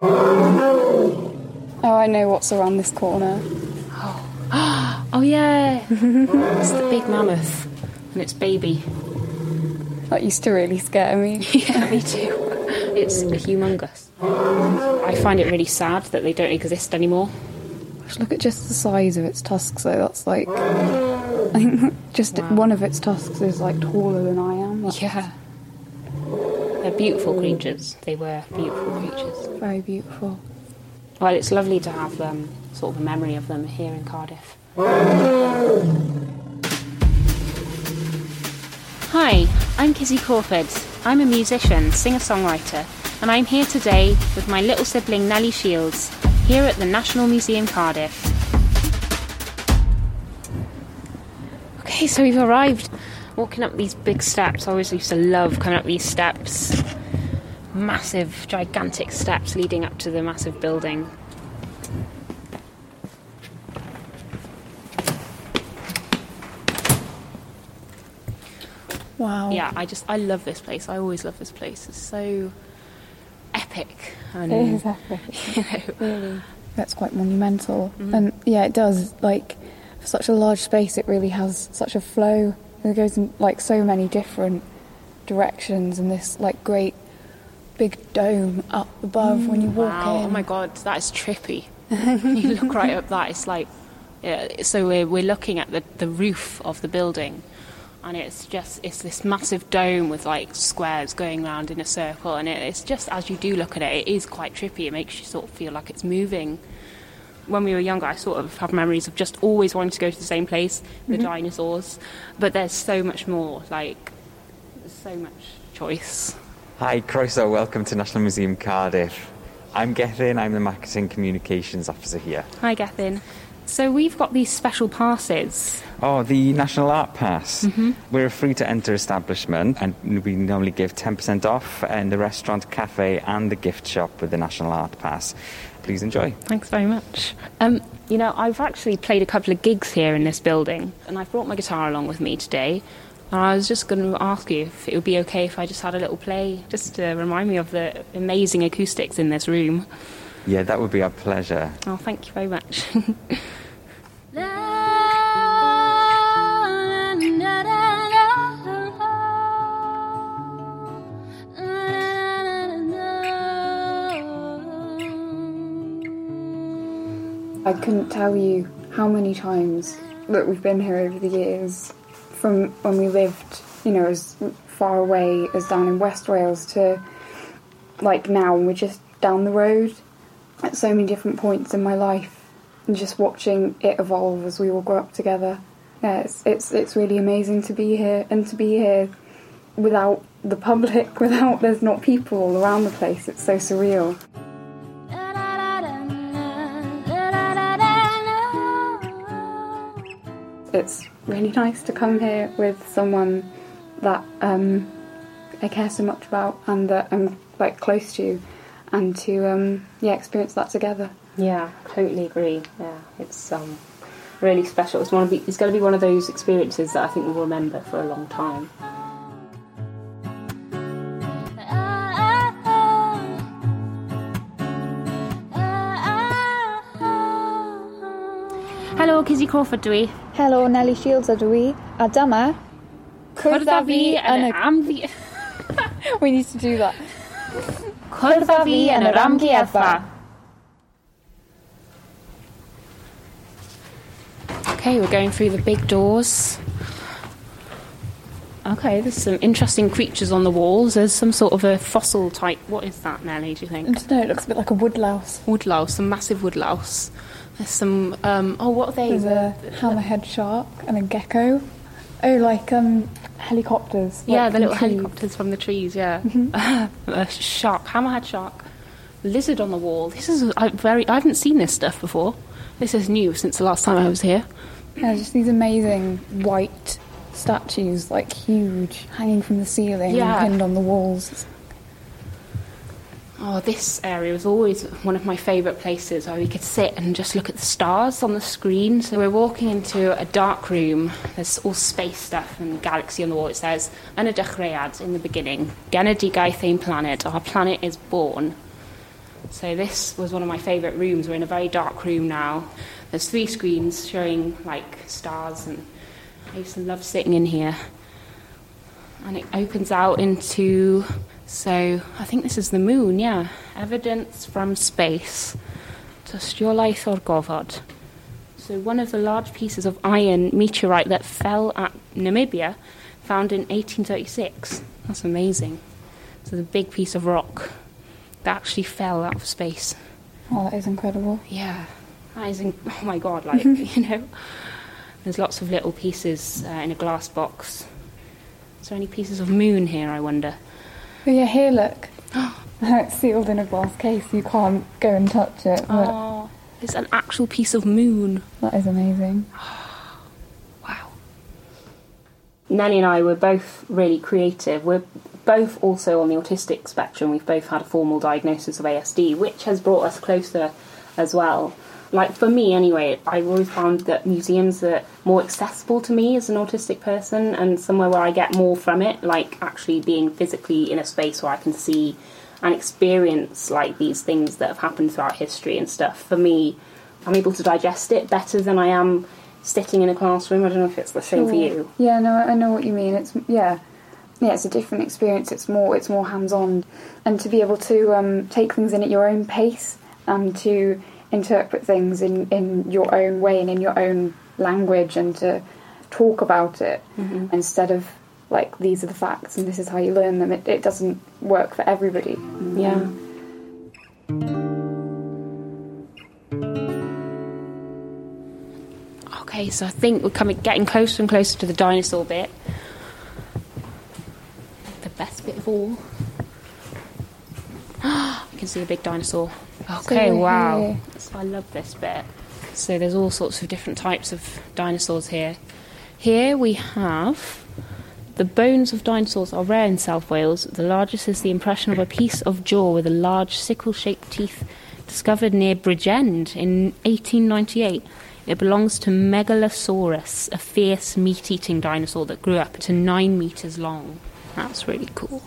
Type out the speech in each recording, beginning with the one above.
Oh, I know what's around this corner. Oh oh yeah, it's the big mammoth and its baby. That used to really scare me. Yeah, me too. It's humongous. I find it really sad that they don't exist anymore. Gosh, Look at just the size of its tusks, though. That's like. I think just one of its tusks is like taller than I am. That's Yeah. They're beautiful creatures. They were beautiful creatures. very beautiful. Well, it's lovely to have them, sort of a memory of them here in Cardiff. Hi, I'm Kizzy Crawford. I'm a musician, singer songwriter, and I'm here today with my little sibling Nellie Shields here at the National Museum Cardiff. Okay, so we've arrived. Walking up these big steps. I always used to love coming up these steps. Massive, gigantic steps leading up to the massive building. Wow. yeah, I just I love this place. I always love this place. It's so epic and It is epic. you know, Really. That's quite monumental. Mm-hmm. And yeah, it does. Like, for such a large space, it really has such a flow. It goes in like so many different directions, and this like great big dome up above when you walk wow. Oh in. Oh my god, that is trippy. you look right up that. It's like yeah, so we're we're looking at the the roof of the building. And it's just it's this massive dome with like squares going round in a circle, and it, it's just as you do look at it, it is quite trippy. It makes you sort of feel like it's moving. When we were younger, I sort of have memories of just always wanting to go to the same place, the mm-hmm. dinosaurs. But there's so much more. Like there's so much choice. Hi, Croeso. Welcome to National Museum Cardiff. I'm Gethin. I'm the Marketing Communications Officer here. Hi, Gethin. So we've got these special passes. Oh, the National Art Pass. We're a free to enter establishment and we normally give 10% off in the restaurant, cafe, and the gift shop with the National Art Pass. Please enjoy. Thanks very much. Um, you know, I've actually played a couple of gigs here in this building, and I've brought my guitar along with me today. And I was just going to ask you if it would be okay if I just had a little play, just to remind me of the amazing acoustics in this room. Yeah, that would be our pleasure. Oh, thank you very much. I couldn't tell you how many times that we've been here over the years, from when we lived, you know, as far away as down in West Wales to like now, and we're just down the road at so many different points in my life, and just watching it evolve as we all grow up together. Yeah, it's it's it's really amazing to be here and to be here without the public, without there's not people all around the place. It's so surreal. it's really nice to come here with someone that um, I care so much about and that I'm like close to, and to um, yeah experience that together. yeah, totally agree. Yeah, it's um, really special. It's one of the, it's going to be one of those experiences that I think we'll remember for a long time. Helo, Kizzy Crawford dwi. Helo, Nellie Shields ydw i, a dyma cwrdd â fi yn y... amfi... We need to do that. Cwrdd â fi yn yr amgueddfa. Okay, we're going through the big doors. Okay, there's some interesting creatures on the walls. There's some sort of a fossil type. What is that, Nellie, do you think? I think? don't know, it looks a bit like a woodlouse. Woodlouse, some massive woodlouse. There's some, um, oh, what are they? There's a hammerhead shark and a gecko. Oh, like um helicopters. yeah, the little trees. helicopters from the trees, yeah. Mm-hmm. a shark, hammerhead shark. Lizard on the wall. This is I very. I haven't seen this stuff before. This is new since the last time I was here. Yeah, just these amazing white statues, like huge, hanging from the ceiling Yeah. and pinned on the walls. Oh, this area was always one of my favourite places where we could sit and just look at the stars on the screen. So we're walking into a dark room. There's all space stuff and galaxy on the wall. It says, y dechreuad, in the beginning, genedigaeth ein planet, our planet is born. So this was one of my favourite rooms. We're in a very dark room now. There's three screens showing like stars, and I used to love sitting in here. And it opens out into so I think this is the moon, yeah. Evidence from space. Tystiolaeth o'r gofod. So one of the large pieces of iron meteorite that fell at Namibia, found in 1836. That's amazing. So the big piece of rock that actually fell out of space. Oh, that is incredible. Yeah, that is. In- oh my god! Like you know, there's lots of little pieces uh, in a glass box. Is there any pieces of moon here? I wonder. Oh yeah, here look. it's sealed in a glass case. You can't go and touch it. But Oh, it's an actual piece of moon. that is amazing. Wow. Nellie and I were both really creative. We're both also on the autistic spectrum. We've both had a formal diagnosis of ASD, which has brought us closer as well. Like for me, anyway, I've always found that museums are more accessible to me as an autistic person and somewhere where I get more from it, like actually being physically in a space where I can see and experience like these things that have happened throughout history and stuff. For me, I'm able to digest it better than I am sitting in a classroom. I don't know if it's the same for you. Yeah, no, I know what you mean. It's yeah, yeah, it's a different experience. It's more, it's more hands-on, and to be able to um, take things in at your own pace and to interpret things in in your own way and in your own language, and to talk about it mm-hmm. instead of like these are the facts and this is how you learn them. It, it doesn't work for everybody. Mm-hmm. Yeah. Okay, so I think we're coming, getting closer and closer to the dinosaur bit. The best bit of all. you can see a big dinosaur. Okay, wow. So I love this bit. So there's all sorts of different types of dinosaurs here. Here we have the bones of dinosaurs are rare in South Wales. The largest is the impression of a piece of jaw with a large sickle-shaped teeth discovered near Bridgend in 1898. It belongs to Megalosaurus, a fierce meat-eating dinosaur that grew up to nine meters long. That's really cool.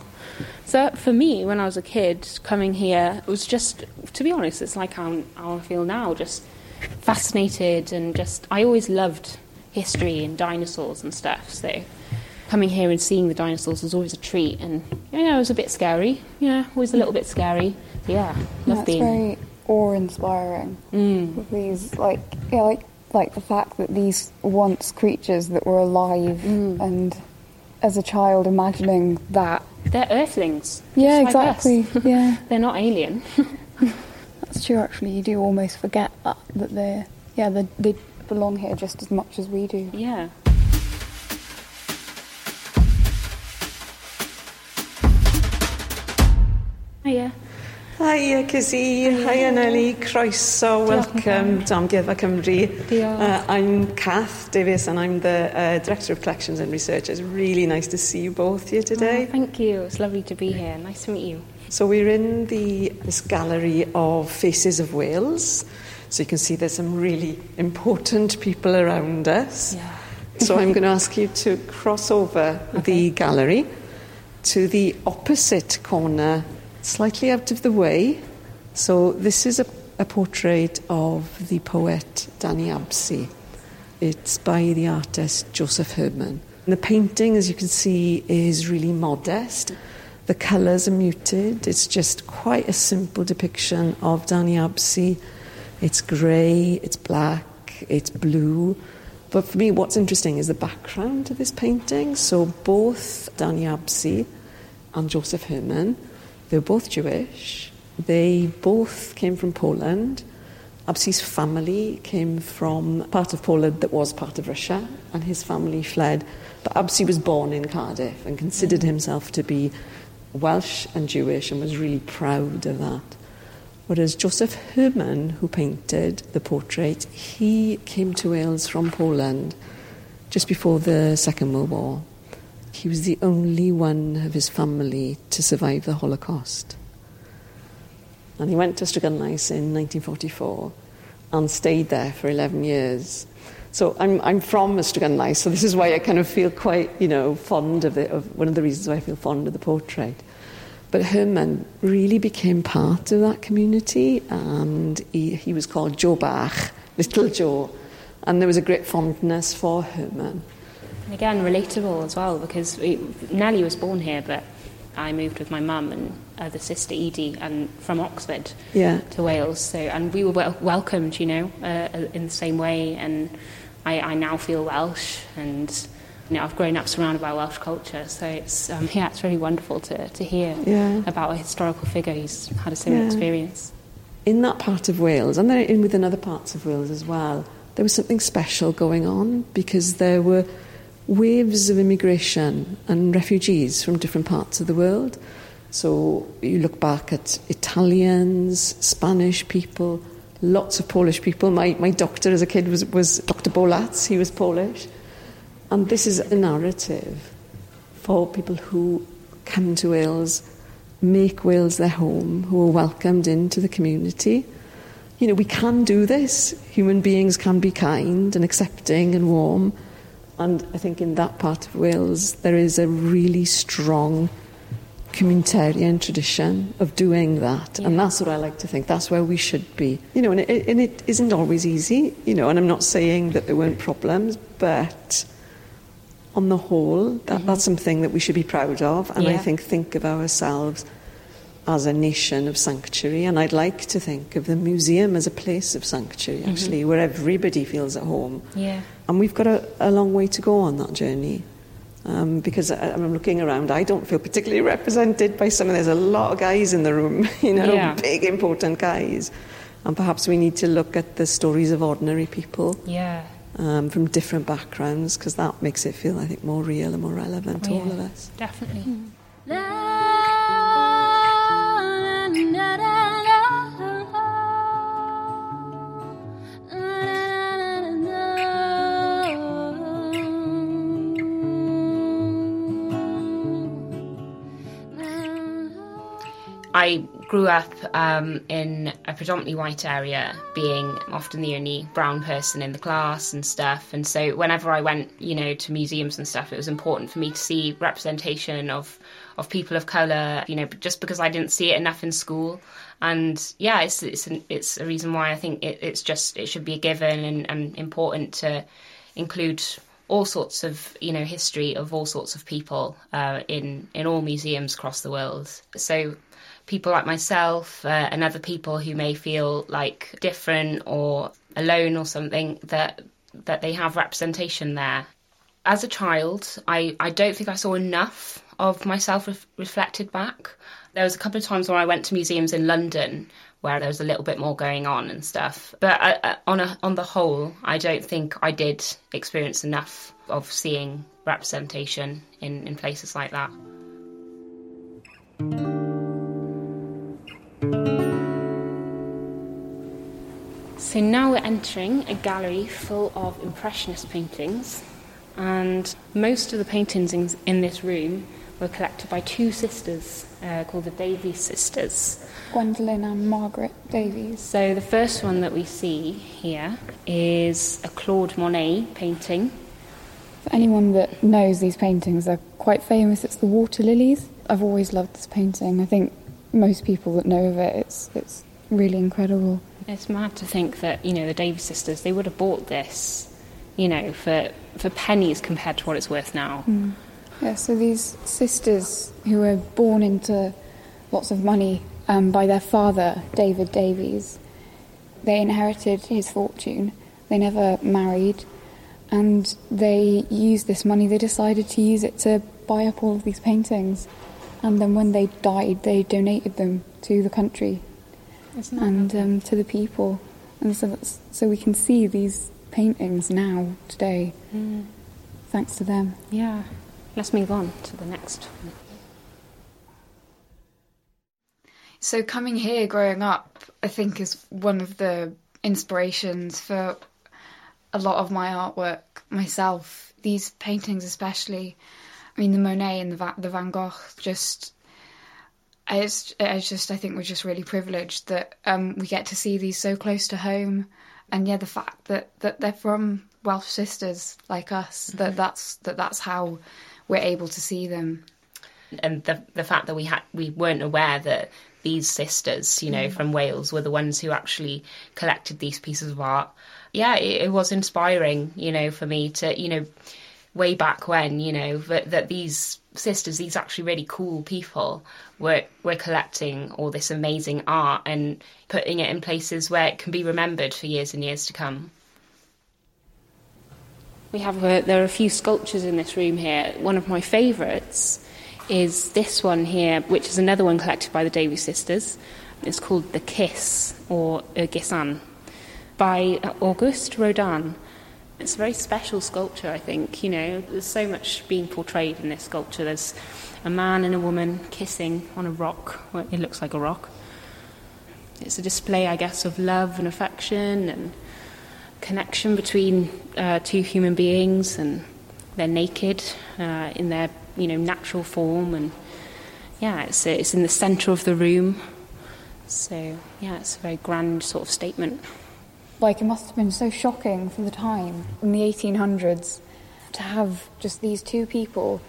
So for me, when I was a kid, coming here, it was just, to be honest, it's like how, how I feel now, just fascinated and just, I always loved history and dinosaurs and stuff. So coming here and seeing the dinosaurs was always a treat. And yeah, it was a bit scary. Yeah, always a little bit scary. But yeah, love That's being. very awe-inspiring. Mm. with these like yeah like like the fact that these once creatures that were alive Mm. and as a child imagining that They're Earthlings. yeah just like us. exactly yeah They're not alien. that's true actually you do almost forget that that they yeah they, they belong here just as much as we do yeah. Hiya Kizzy, hiya Nellie, croeso, welcome to Amgueddfa Cymru. Uh, I'm Kath Davies and I'm the uh, Director of Collections and Research. It's really nice to see you both here today. Oh, thank you. It's lovely to be here. Nice to meet you. So we're in the this gallery of Faces of Wales. So you can see there's some really important people around us. Yeah. So I'm going to ask you to cross over the gallery to the opposite corner, slightly out of the way. So this is a, a portrait of the poet Dannie Abse. It's by the artist Josef Herman. And the painting, as you can see, is really modest. The colours are muted. It's just quite a simple depiction of Dannie Abse. It's grey, it's black, it's blue. But for me, what's interesting is the background to this painting. So both Dannie Abse and Josef Herman, they're both Jewish. They both came from Poland. Abse's family came from part of Poland that was part of Russia, and his family fled. But Abse was born in Cardiff and considered himself to be Welsh and Jewish and was really proud of that. Whereas Josef Herman, who painted the portrait, he came to Wales from Poland just before the Second World War. He was the only one of his family to survive the Holocaust. And he went to Ystradgynlais in 1944 and stayed there for 11 years. So I'm, I'm from Ystradgynlais, so this is why I kind of feel quite, you know, fond of it, of one of the reasons why I feel fond of the portrait. But Herman really became part of that community, and he, he was called Joe Bach, Little Joe, and there was a great fondness for Herman. And again, relatable as well because we, Nellie was born here, but I moved with my mum and other sister Edie, and from Oxford Yeah. to Wales. So, and we were wel- welcomed, you know, uh, in the same way. And I, I now feel Welsh, and you know, I've grown up surrounded by Welsh culture. So it's um, yeah, it's really wonderful to, to hear Yeah. about a historical figure who's had a similar Yeah. experience. in that part of Wales, and then in within other parts of Wales as well, there was something special going on because there were waves of immigration and refugees from different parts of the world. So you look back at Italians, Spanish people, lots of Polish people. My, my doctor as a kid was, was Dr. Bolatz, he was Polish. And this is a narrative for people who come to Wales, make Wales their home, who are welcomed into the community. You know, we can do this. Human beings can be kind and accepting and warm. And I think in that part of Wales, there is a really strong communitarian tradition of doing that. And that's what I like to think. That's where we should be. You know, and it, and it isn't always easy, you know, and I'm not saying that there weren't problems, but on the whole, that, mm-hmm. that's something that we should be proud of. And I think think of ourselves as a nation of sanctuary. And I'd like to think of the museum as a place of sanctuary, mm-hmm. actually, where everybody feels at home. Yeah. And we've got a, a long way to go on that journey. Um, because I, I'm looking around, I don't feel particularly represented by some of There's a lot of guys in the room, you know, Yeah. big, important guys. And perhaps we need to look at the stories of ordinary people Yeah. um, from different backgrounds because that makes it feel, I think, more real and more relevant to Oh, all of us. Definitely. I grew up um, in a predominantly white area, being often the only brown person in the class and stuff. And so, whenever I went, you know, to museums and stuff, it was important for me to see representation of of people of color. You know, just because I didn't see it enough in school. And yeah, it's it's an, it's a reason why I think it, it's just it should be a given and, and important to include all sorts of you know history of all sorts of people uh, in in all museums across the world. So people like myself uh, and other people who may feel like different or alone or something that that they have representation there. As a child, I, I don't think I saw enough of myself ref- reflected back. There was a couple of times when I went to museums in London where there was a little bit more going on and stuff. But uh, uh, on a, on the whole, I don't think I did experience enough of seeing representation in, in places like that. So now we're entering a gallery full of Impressionist paintings, and most of the paintings in, in this room were collected by two sisters uh, called the Davies sisters. Gwendoline and Margaret Davies. So the first one that we see here is a Claude Monet painting. For anyone that knows these paintings, they're quite famous. It's the Water Lilies. I've always loved this painting. I think most people that know of it, it's it's really incredible. It's mad to think that you know the Davies sisters they would have bought this, you know, for for pennies compared to what it's worth now. Yeah, so these sisters who were born into lots of money um, by their father, David Davies, they inherited his fortune. They never married, and they used this money. They decided to use it to buy up all of these paintings, and then when they died, they donated them to the country and um, to the people, and so that's, so we can see these paintings now today, Mm, thanks to them. yeah. Let's move on to the next one. So coming here growing up, I think is one of the inspirations for a lot of my artwork myself. These paintings, especially, I mean, the Monet and the Va- the Van Gogh, just. It's, it's just, I think we're just really privileged that um, we get to see these so close to home, and yeah, the fact that, that they're from Welsh sisters like us, that that's that that's how we're able to see them. and the the fact that we had we weren't aware that these sisters, you know, from Wales, were the ones who actually collected these pieces of art. Yeah, it, it was inspiring, you know, for me to, you know, way back when, you know, that, that these sisters, these actually really cool people, were were collecting all this amazing art and putting it in places where it can be remembered for years and years to come. We have a, there are a few sculptures in this room here. One of my favourites is this one here, which is another one collected by the Davies sisters. It's called The Kiss or Y Gusan by Auguste Rodin. It's a very special sculpture, I think. You know, there's so much being portrayed in this sculpture. There's a man and a woman kissing on a rock. Well, it looks like a rock. It's a display, I guess, of love and affection and connection between uh, two human beings, and they're naked uh, in their you know natural form, and yeah, it's it's in the centre of the room. So yeah, it's a very grand sort of statement. Like it must have been so shocking for the time in the 1800s to have just these two people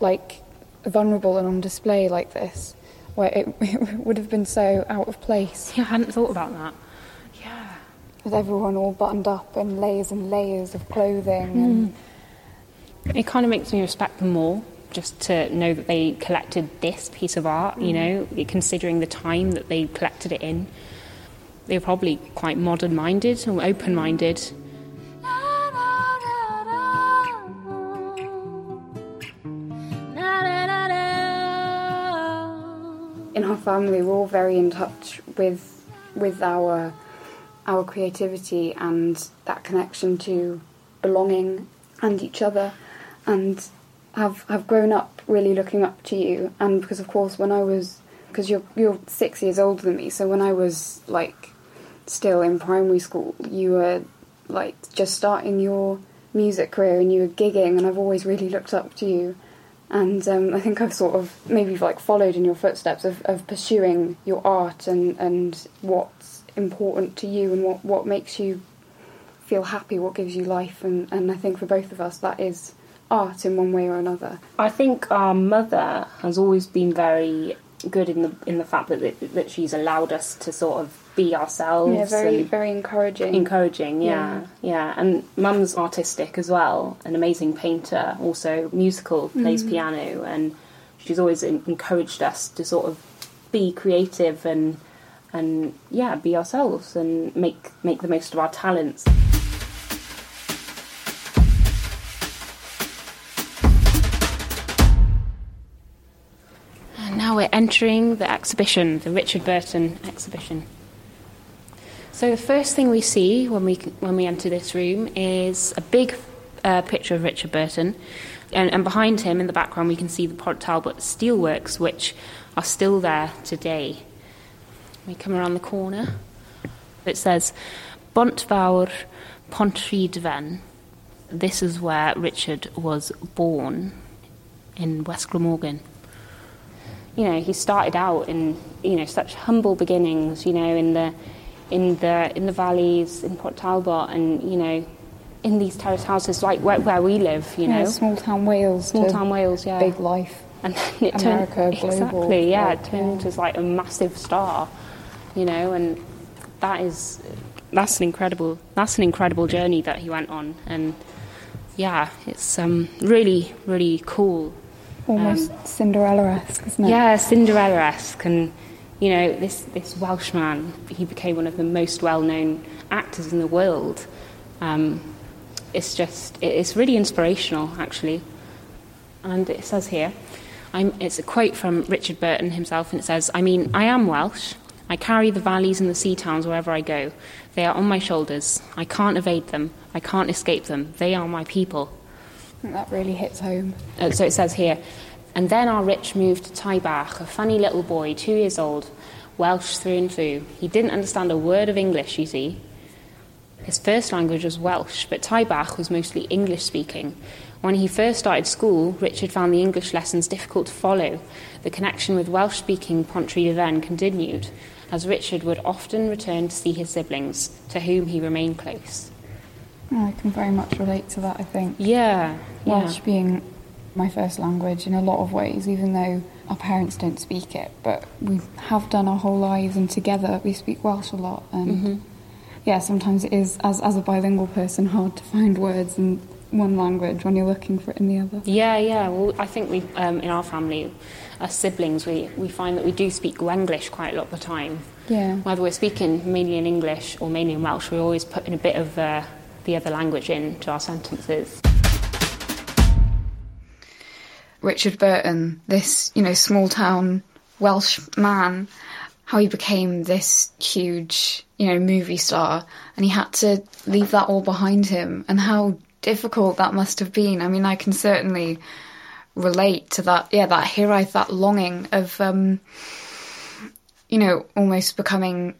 like vulnerable and on display like this, where it, it would have been so out of place. Yeah, I hadn't thought about that. Yeah. with everyone all buttoned up in layers and layers of clothing. And hmm. It kind of makes me respect them more just to know that they collected this piece of art, you hmm. know, considering the time that they collected it in. They were probably quite modern minded or open minded. in our family, we're all very in touch with with our our creativity and that connection to belonging and each other, and have have grown up really looking up to you. And because, of course, when I was because you're you're six years older than me, so when I was like still in primary school, you were like just starting your music career and you were gigging, and I've always really looked up to you. And um, I think I've sort of maybe like followed in your footsteps of, of pursuing your art and, and what's important to you and what, what makes you feel happy, what gives you life. And, and I think for both of us, that is art in one way or another. I think our mother has always been very good in the in the fact that that she's allowed us to sort of be ourselves. Yeah, very very encouraging. encouraging yeah, yeah and mum's artistic as well an amazing painter also musical mm-hmm. plays piano and she's always en- encouraged us to sort of be creative and and yeah be ourselves and make make the most of our talents and now we're entering the exhibition the richard burton exhibition so the first thing we see when we when we enter this room is a big uh, picture of Richard Burton, and, and behind him in the background we can see the Port Talbot steelworks, which are still there today. We come around the corner. It says Bontfawr Pontrhydyfen. This is where Richard was born in West Glamorgan you know, he started out in you know such humble beginnings, you know, in the in the in the valleys in Port Talbot, and you know, in these terrace houses like where, where we live, you Yeah, know, small town Wales, small to town Wales, yeah, big life. and then it turned America, global, exactly, yeah, like, it turned yeah. into like a massive star, you know, and that is that's an incredible that's an incredible journey that he went on, and yeah, it's um, really really cool Almost Cinderella-esque, isn't it? yeah, Cinderella-esque, and you know this this Welshman. He became one of the most well-known actors in the world. Um, it's just it's really inspirational, actually. And it says here, I'm, it's a quote from Richard Burton himself, and it says, "I mean, I am Welsh. I carry the valleys and the sea towns wherever I go. They are on my shoulders. I can't evade them. I can't escape them. They are my people." That really hits home. Uh, so it says here, and then our Rich moved to Taibach, a funny little boy, two years old, Welsh through and through. He didn't understand a word of English, you see. His first language was Welsh, but Taibach was mostly English speaking. When he first started school, Richard found the English lessons difficult to follow. The connection with Welsh speaking Pontrhydyfen continued, as Richard would often return to see his siblings, to whom he remained close. I can very much relate to that, I think. Yeah, yeah. Welsh being my first language in a lot of ways, even though our parents don't speak it. But we have done our whole lives, and together we speak Welsh a lot. And Mm-hmm. yeah, sometimes it is, as, as a bilingual person, hard to find words in one language when you're looking for it in the other. Yeah, yeah. Well, I think we, um, in our family, as siblings, we, we find that we do speak Wenglish quite a lot of the time. Yeah. Whether we're speaking mainly in English or mainly in Welsh, we're always putting a bit of uh, the other language into our sentences. Richard Burton, this, you know, small town Welsh man, how he became this huge, you know, movie star. And he had to leave that all behind him. And how difficult that must have been. I mean, I can certainly relate to that, yeah, that hiraeth, that longing of, um, you know, almost becoming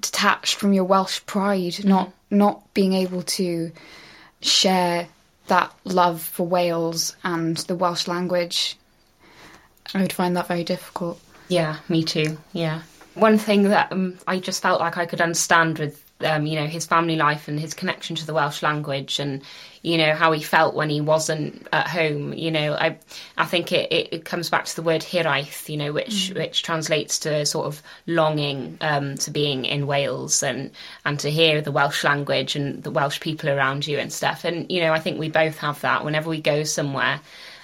detached from your Welsh pride, not not being able to share that love for Wales and the Welsh language. I would find that very difficult. Yeah, me too. Yeah. One thing that um, I just felt like I could understand with, um, you know, his family life and his connection to the Welsh language and, you know, how he felt when he wasn't at home. You know, I I think it, it, it comes back to the word hiraeth, you know, which which translates to sort of longing um, to being in Wales and and to hear the Welsh language and the Welsh people around you and stuff. And you know, I think we both have that. Whenever we go somewhere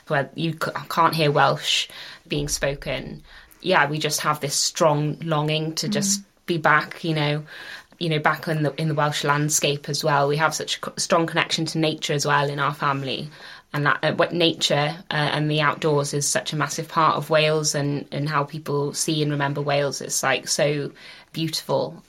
where you c- can't hear Welsh being spoken, yeah, we just have this strong longing to just be back, you know, you know, back in the in the Welsh landscape as well. We have such a strong connection to nature as well in our family, and that uh, what nature uh, and the outdoors is such a massive part of Wales and and how people see and remember Wales. It's like so beautiful.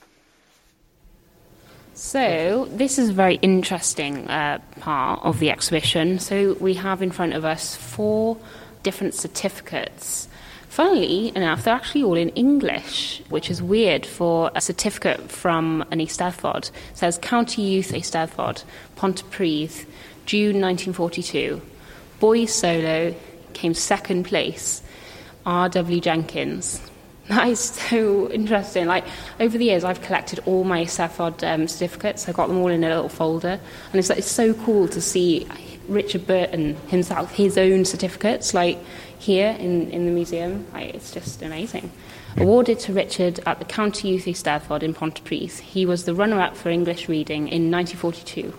So, this is a very interesting uh, part of the exhibition. So, we have in front of us four different certificates. Funnily enough, they're actually all in English, which is weird for a certificate from an Eisteddfod. It says County Youth Eisteddfod, Pontypridd, June 1942. Boys solo came second place. R.W. Jenkins. That is so interesting. Like over the years, I've collected all my Cephod um, certificates. I got them all in a little folder, and it's it's so cool to see Richard Burton himself, his own certificates, like here in, in the museum. Like, it's just amazing. Awarded to Richard at the County Youth Eisteddfod in Pontypridd, he was the runner-up for English reading in 1942.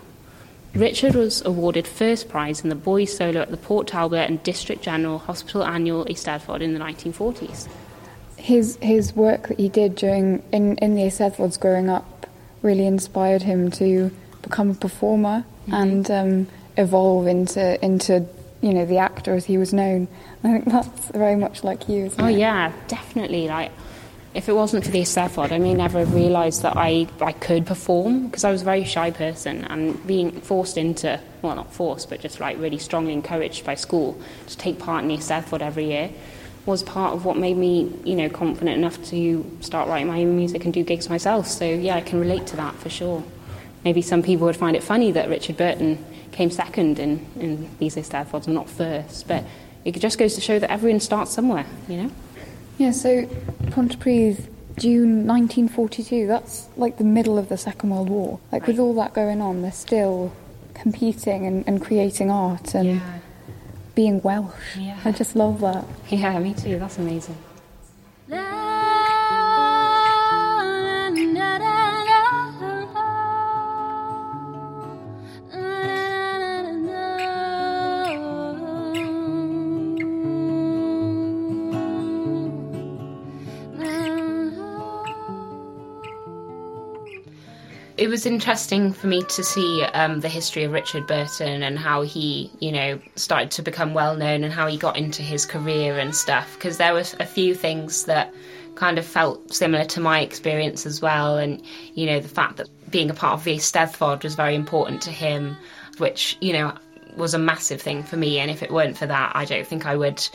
Richard was awarded first prize in the boys' solo at the Port Talbot and District General Hospital Annual Eisteddfod in the 1940s. His his work that he did during in in the Eisteddfods growing up really inspired him to become a performer and um, evolve into into you know the actor as he was known. I think that's very much like you. Oh it? yeah, definitely. Like, if it wasn't for the Eisteddfod, I may never have realised that I, I could perform because I was a very shy person and being forced into, well, not forced, but just like really strongly encouraged by school to take part in the Eisteddfod every year was part of what made me, you know, confident enough to start writing my own music and do gigs myself. So yeah, I can relate to that for sure. Maybe some people would find it funny that Richard Burton came second in, in these Eisteddfods and not first, but it just goes to show that everyone starts somewhere, you know? Yeah. So Pontypridd, June 1942. That's like the middle of the Second World War. Like with all that going on, they're still competing and, and creating art and being Welsh. Yeah. I just love that. Yeah, me too. That's amazing. It was interesting for me to see um, the history of Richard Burton and how he, you know, started to become well known and how he got into his career and stuff. Because there was a few things that kind of felt similar to my experience as well, and you know, the fact that being a part of the Eisteddfod was very important to him, which you know was a massive thing for me. And if it weren't for that, I don't think I would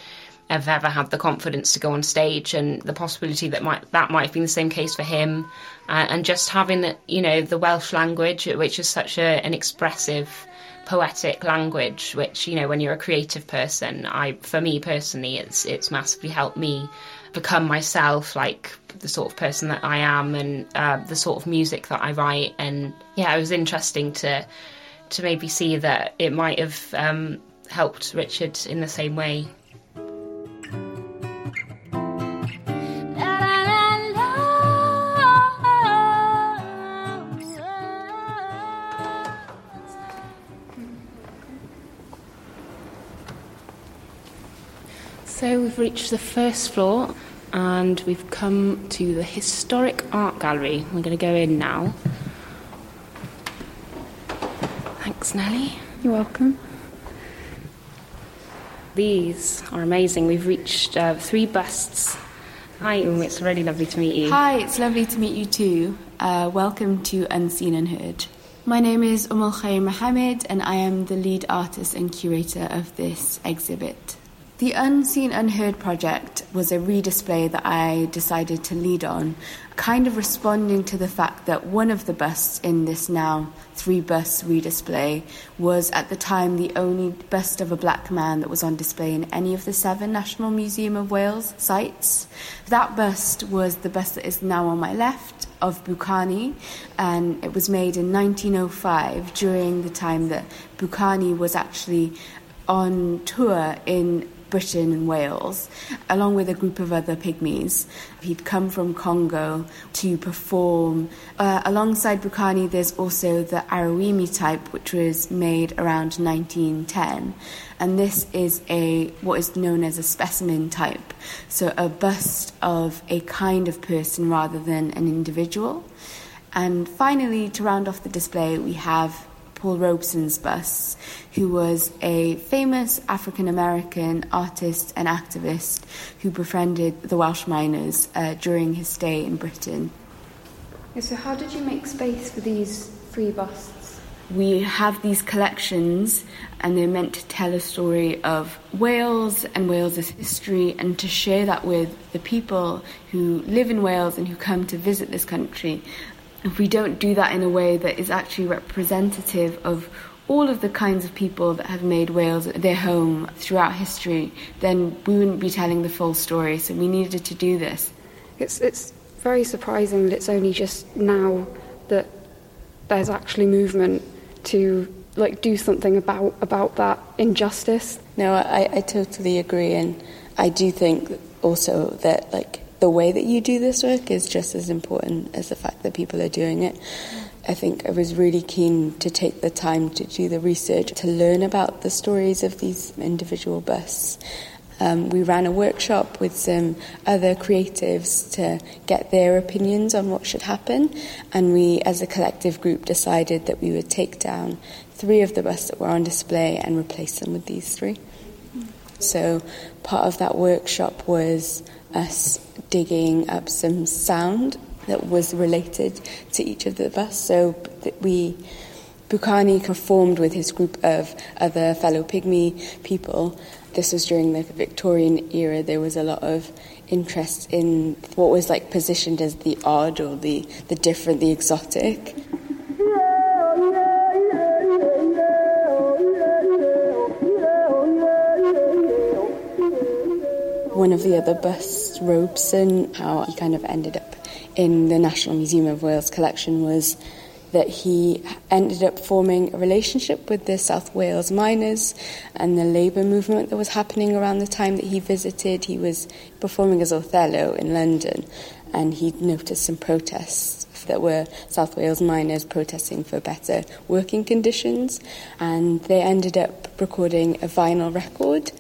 have ever had the confidence to go on stage and the possibility that might that might have been the same case for him uh, and just having you know the Welsh language which is such a, an expressive poetic language which you know when you're a creative person I for me personally it's it's massively helped me become myself like the sort of person that I am and uh, the sort of music that I write and yeah it was interesting to to maybe see that it might have um, helped Richard in the same way. So we've reached the first floor and we've come to the Historic Art Gallery. We're going to go in now. Thanks, Nellie. You're welcome. These are amazing. We've reached uh, three busts. Hi, Um, it's really lovely to meet you. Hi, it's lovely to meet you too. Uh, welcome to Unseen and Heard. My name is Umul Khair Mohammed, and I am the lead artist and curator of this exhibit. The Unseen Unheard project was a redisplay that I decided to lead on, kind of responding to the fact that one of the busts in this now three bust redisplay was at the time the only bust of a black man that was on display in any of the seven National Museum of Wales sites. That bust was the bust that is now on my left of Bukhani, and it was made in 1905 during the time that Bukhani was actually on tour in Britain and Wales, along with a group of other pygmies. He'd come from Congo to perform. Uh, alongside Bukhani, there's also the Aruwimi type, which was made around 1910. And this is a what is known as a specimen type, so a bust of a kind of person rather than an individual. And finally, to round off the display, we have Paul Robeson's bust, who was a famous African American artist and activist who befriended the Welsh miners uh, during his stay in Britain. So, how did you make space for these three busts? We have these collections, and they're meant to tell a story of Wales and Wales's history, and to share that with the people who live in Wales and who come to visit this country. If we don't do that in a way that is actually representative of all of the kinds of people that have made Wales their home throughout history, then we wouldn't be telling the full story. So we needed to do this. It's it's very surprising that it's only just now that there's actually movement to like do something about about that injustice. No, I, I totally agree, and I do think also that like the way that you do this work is just as important as the fact that people are doing it. I think I was really keen to take the time to do the research to learn about the stories of these individual busts. Um, we ran a workshop with some other creatives to get their opinions on what should happen, and we, as a collective group, decided that we would take down three of the busts that were on display and replace them with these three. So, part of that workshop was us digging up some sound that was related to each of the busts. So we, Bukhani conformed with his group of other fellow pygmy people. This was during the Victorian era. There was a lot of interest in what was like positioned as the odd or the, the different, the exotic. One of the other busts, Robeson, how he kind of ended up in the National Museum of Wales collection was that he ended up forming a relationship with the South Wales miners and the labour movement that was happening around the time that he visited. He was performing as Othello in London and he noticed some protests that were South Wales miners protesting for better working conditions and they ended up recording a vinyl record.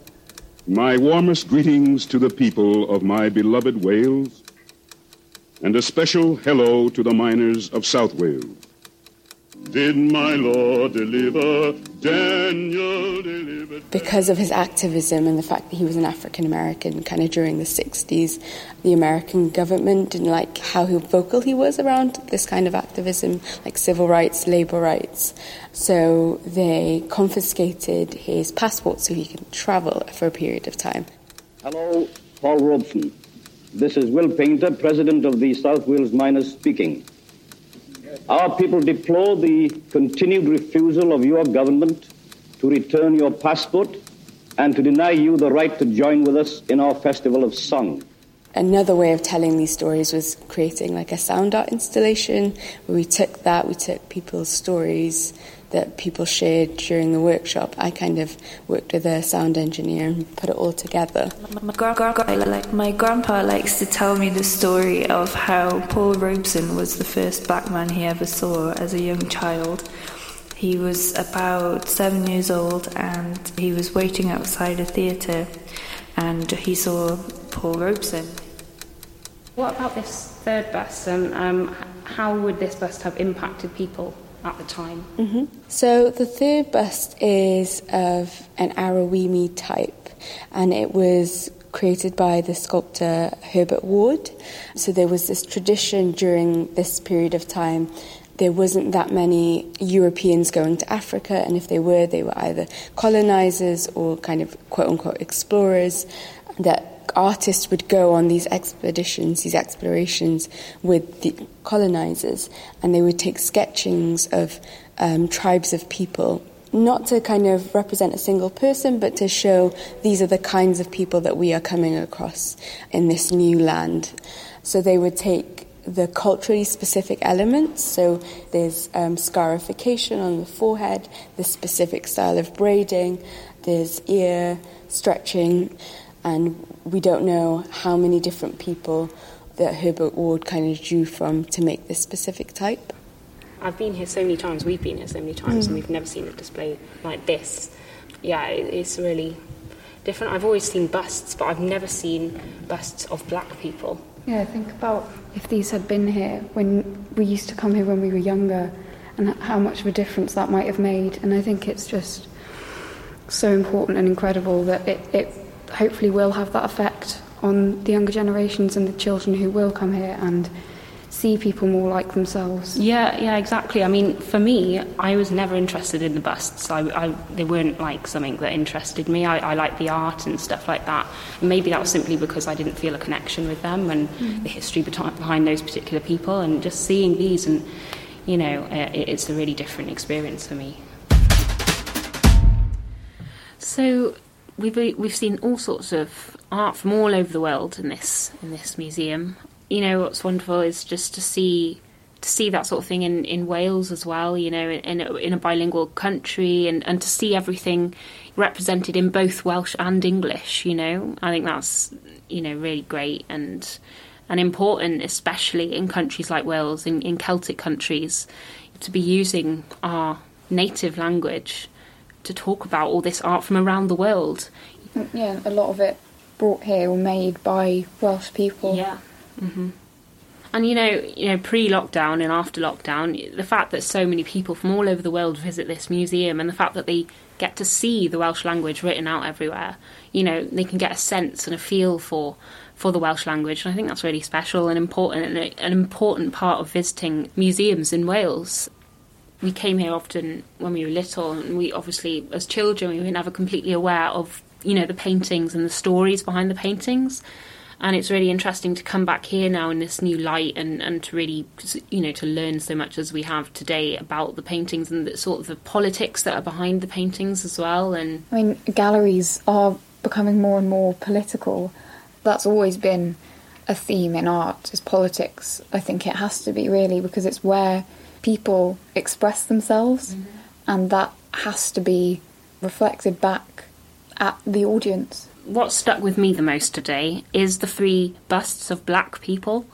My warmest greetings to the people of my beloved Wales and a special hello to the miners of South Wales. Did my Lord deliver? Daniel delivered. Because of his activism and the fact that he was an African American, kind of during the 60s, the American government didn't like how vocal he was around this kind of activism, like civil rights, labor rights. So they confiscated his passport so he could travel for a period of time. Hello, Paul Robeson. This is Will Paynter, President of the South Wales Miners, speaking. Our people deplore the continued refusal of your government to return your passport and to deny you the right to join with us in our festival of song. Another way of telling these stories was creating like a sound art installation where we took that, we took people's stories that people shared during the workshop. I kind of worked with a sound engineer and put it all together. My, like, my grandpa likes to tell me the story of how Paul Robeson was the first black man he ever saw as a young child. He was about seven years old and he was waiting outside a theatre and he saw Paul Robeson. What about this third bus and um, how would this bus have impacted people at the time? Mm-hmm. So the third bust is of an Aruwimi type, and it was created by the sculptor Herbert Ward. So there was this tradition during this period of time. There wasn't that many Europeans going to Africa, and if they were, they were either colonizers or kind of quote unquote explorers that artists would go on these expeditions, these explorations with the colonizers, and they would take sketchings of um, tribes of people, not to kind of represent a single person, but to show these are the kinds of people that we are coming across in this new land. So they would take the culturally specific elements. So there's um, scarification on the forehead, the specific style of braiding, there's ear stretching, and we don't know how many different people that Herbert Ward kind of drew from to make this specific type. I've been here so many times, we've been here so many times, mm. and we've never seen a display like this. Yeah, it's really different. I've always seen busts, but I've never seen busts of black people. Yeah, think about if these had been here when we used to come here when we were younger and how much of a difference that might have made. And I think it's just so important and incredible that it, it hopefully will have that effect on the younger generations and the children who will come here and see people more like themselves. Yeah, yeah, exactly. I mean, for me, I was never interested in the busts. I, I they weren't like something that interested me. I, I liked the art and stuff like that. And maybe that was simply because I didn't feel a connection with them and mm. the history behind those particular people. And just seeing these, and you know, uh, it's a really different experience for me. So we've we've seen all sorts of art from all over the world in this in this museum. You know what's wonderful is just to see to see that sort of thing in, in Wales as well. You know, in, in a, in a bilingual country, and, and to see everything represented in both Welsh and English. You know, I think that's you know really great and and important, especially in countries like Wales, in, in Celtic countries, to be using our native language to talk about all this art from around the world. Yeah, a lot of it brought here or made by Welsh people. Yeah. Mm-hmm. And you know, you know, pre-lockdown and after lockdown, the fact that so many people from all over the world visit this museum, and the fact that they get to see the Welsh language written out everywhere, you know, they can get a sense and a feel for for the Welsh language, and I think that's really special and important, and an important part of visiting museums in Wales we came here often when we were little, and we obviously, as children, we were never completely aware of you know the paintings and the stories behind the paintings. And it's really interesting to come back here now in this new light and, and to really, you know, to learn so much as we have today about the paintings and the sort of the politics that are behind the paintings as well. And I mean, galleries are becoming more and more political. That's always been a theme in art is politics. I think it has to be really because it's where people express themselves, mm-hmm. and that has to be reflected back at the audience. What stuck with me the most today is the three busts of black people.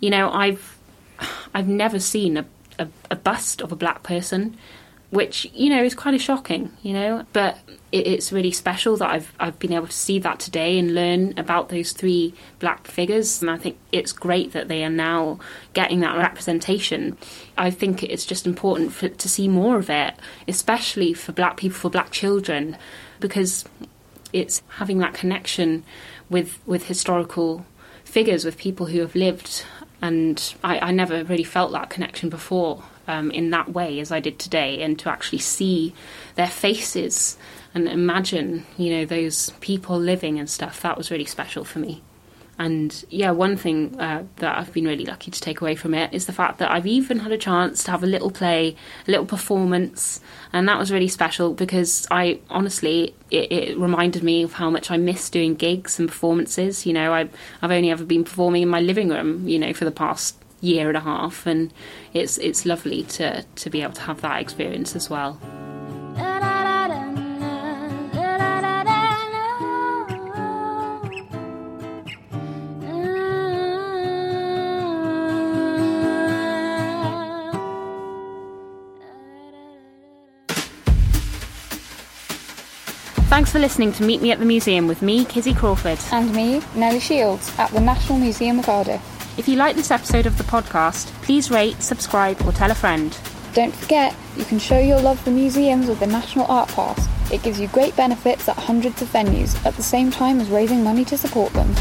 You know, I've I've never seen a, a, a bust of a black person which you know is kind of shocking, you know. But it, it's really special that I've I've been able to see that today and learn about those three black figures. And I think it's great that they are now getting that representation. I think it's just important for, to see more of it, especially for black people, for black children, because it's having that connection with with historical figures, with people who have lived. And I, I never really felt that connection before um, in that way as I did today, and to actually see their faces and imagine, you know, those people living and stuff. That was really special for me, And yeah, one thing uh, that I've been really lucky to take away from it is the fact that I've even had a chance to have a little play, a little performance, and that was really special because I honestly it, it reminded me of how much I miss doing gigs and performances. You know, I, I've only ever been performing in my living room, you know, for the past year and a half, and it's it's lovely to to be able to have that experience as well. Thanks for listening to Meet Me at the Museum with me, Kizzy Crawford. And me, Nellie Shields, at the National Museum of Cardiff. If you like this episode of the podcast, please rate, subscribe, or tell a friend. Don't forget, you can show your love for museums with the National Art Pass. It gives you great benefits at hundreds of venues at the same time as raising money to support them.